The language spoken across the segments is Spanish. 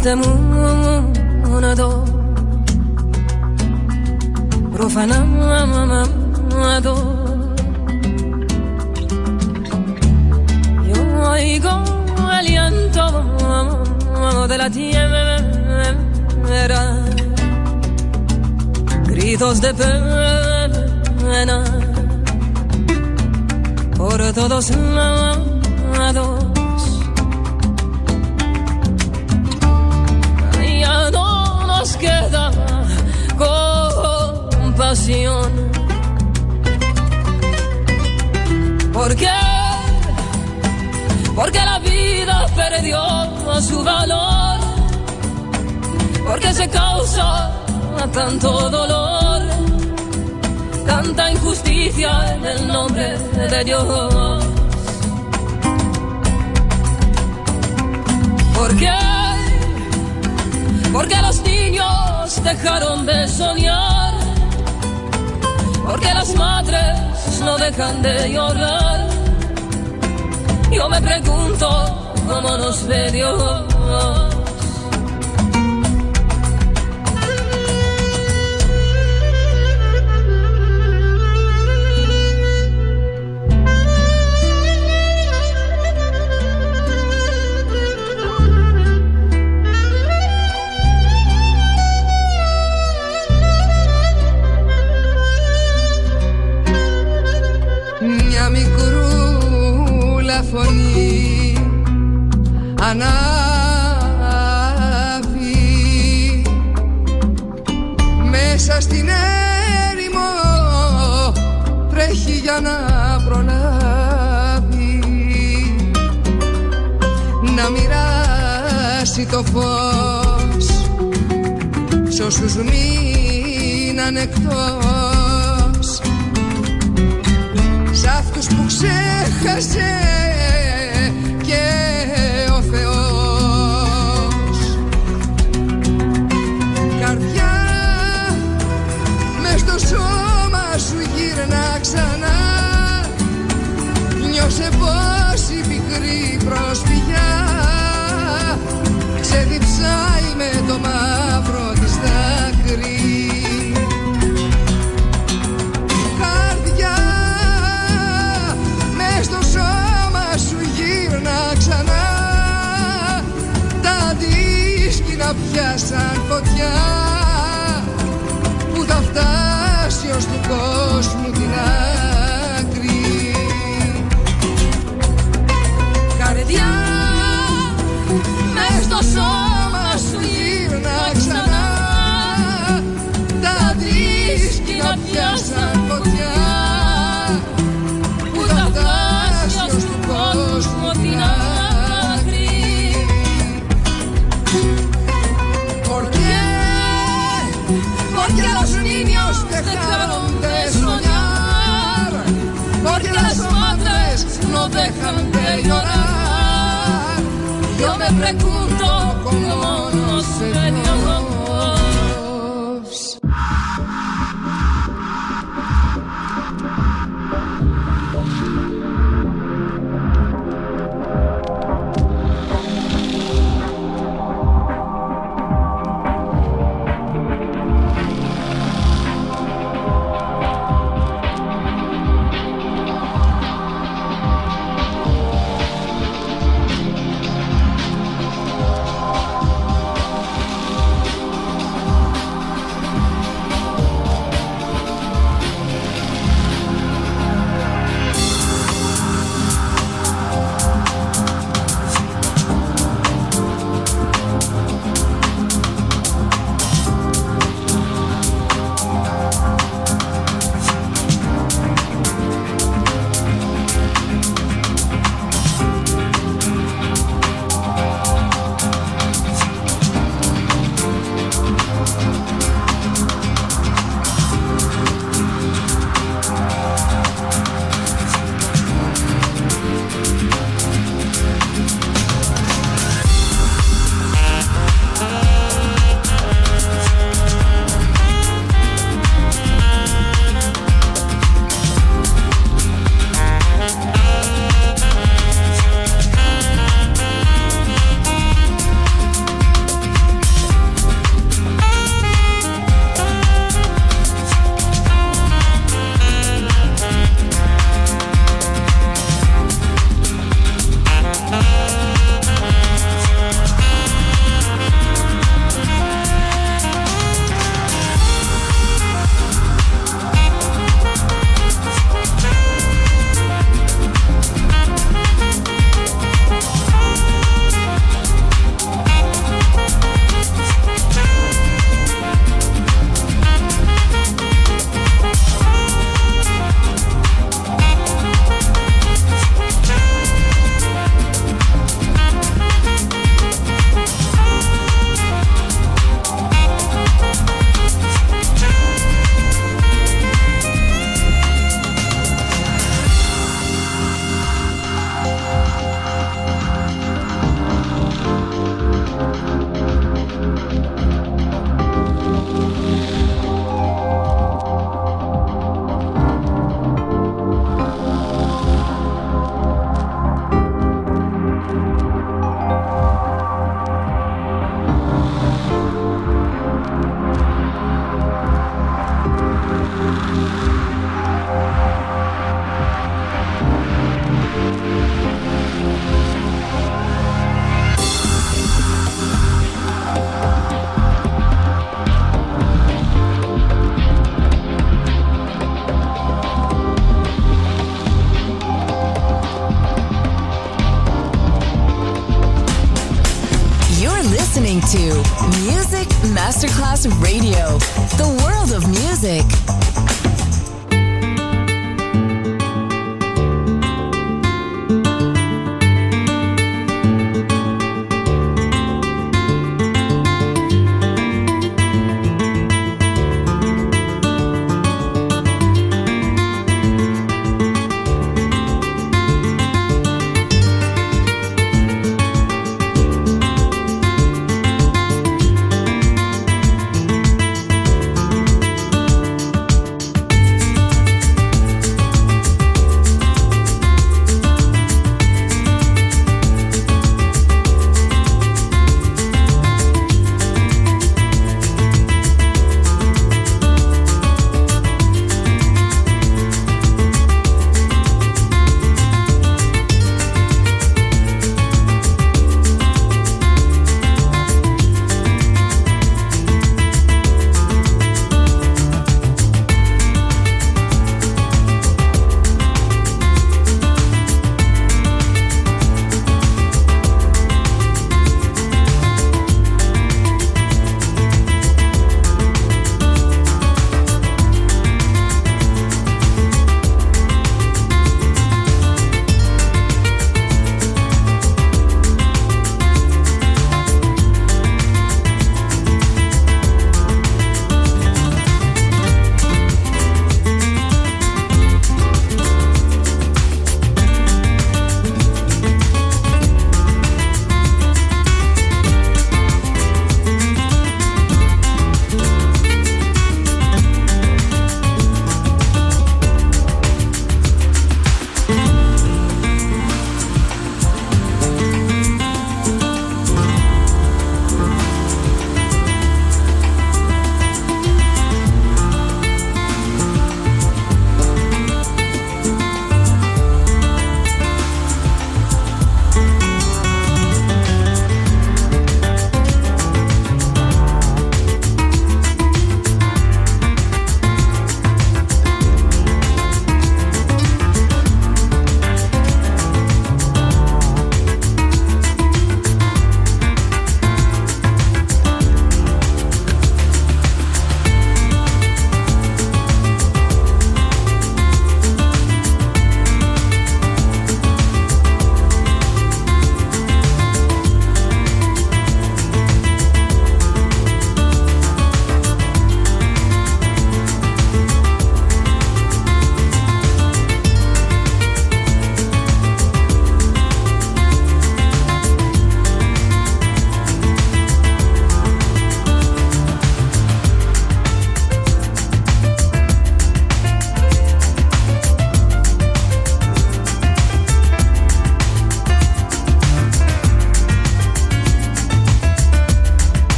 Este mundo profanado yo oigo el aliento de la tierra gritos de pena por todos lados queda compasión. ¿Por qué? Porque la vida perdió su valor. Porque se causa tanto dolor, tanta injusticia en el nombre de Dios. ¿Por qué? Porque los dejaron de soñar. Porque las madres no dejan de llorar. Yo me pregunto cómo nos ve Dios. Το φως. Σ' όσους μείναν εκτός. Σ' αυτούς που ξέχασες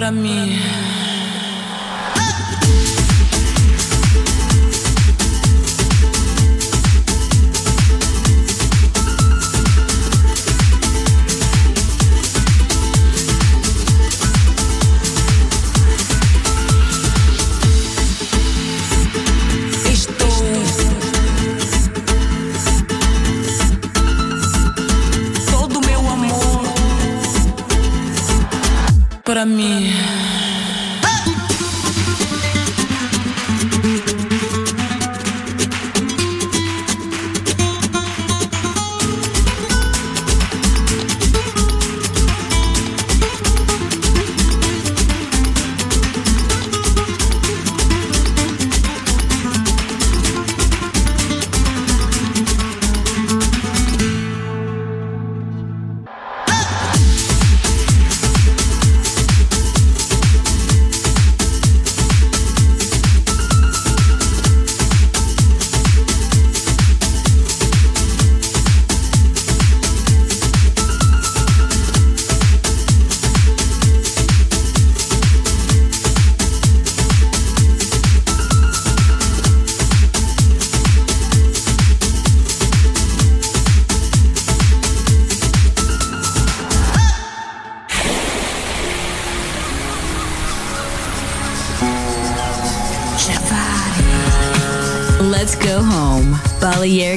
pra mim.